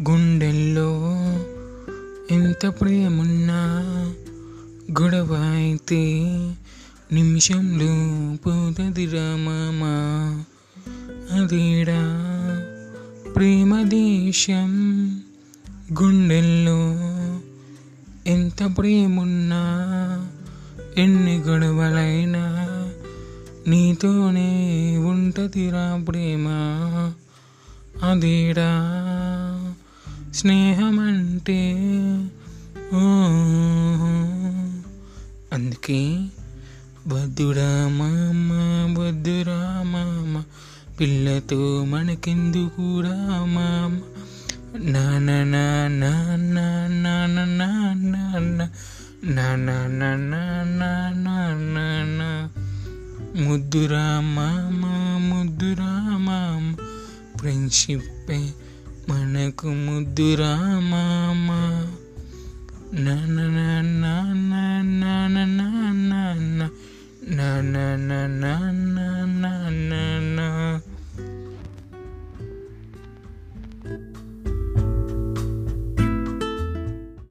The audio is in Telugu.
గుండెల్లో ఎంత ప్రేమున్నా గొడవ అయితే నిమిషంలో పోతుంది రామా అదేడా ప్రేమ దేశం గుండెల్లో ఎంత ప్రేమున్నా ఎన్ని గొడవలైనా నీతోనే ఉంటదిరా ప్రేమ. అదేడా స్నేహం అంటే అందుకే వద్దురా మామ వద్దురా మామ పిల్లతో మనకెందుకురా మామ నాన్న నాన్న నాన్న నాన్న నాన్న ముద్దురా మామ ముద్దురా మామ ఫ్రెండ్షిప్పే మనకు ముద్దు రామామ నా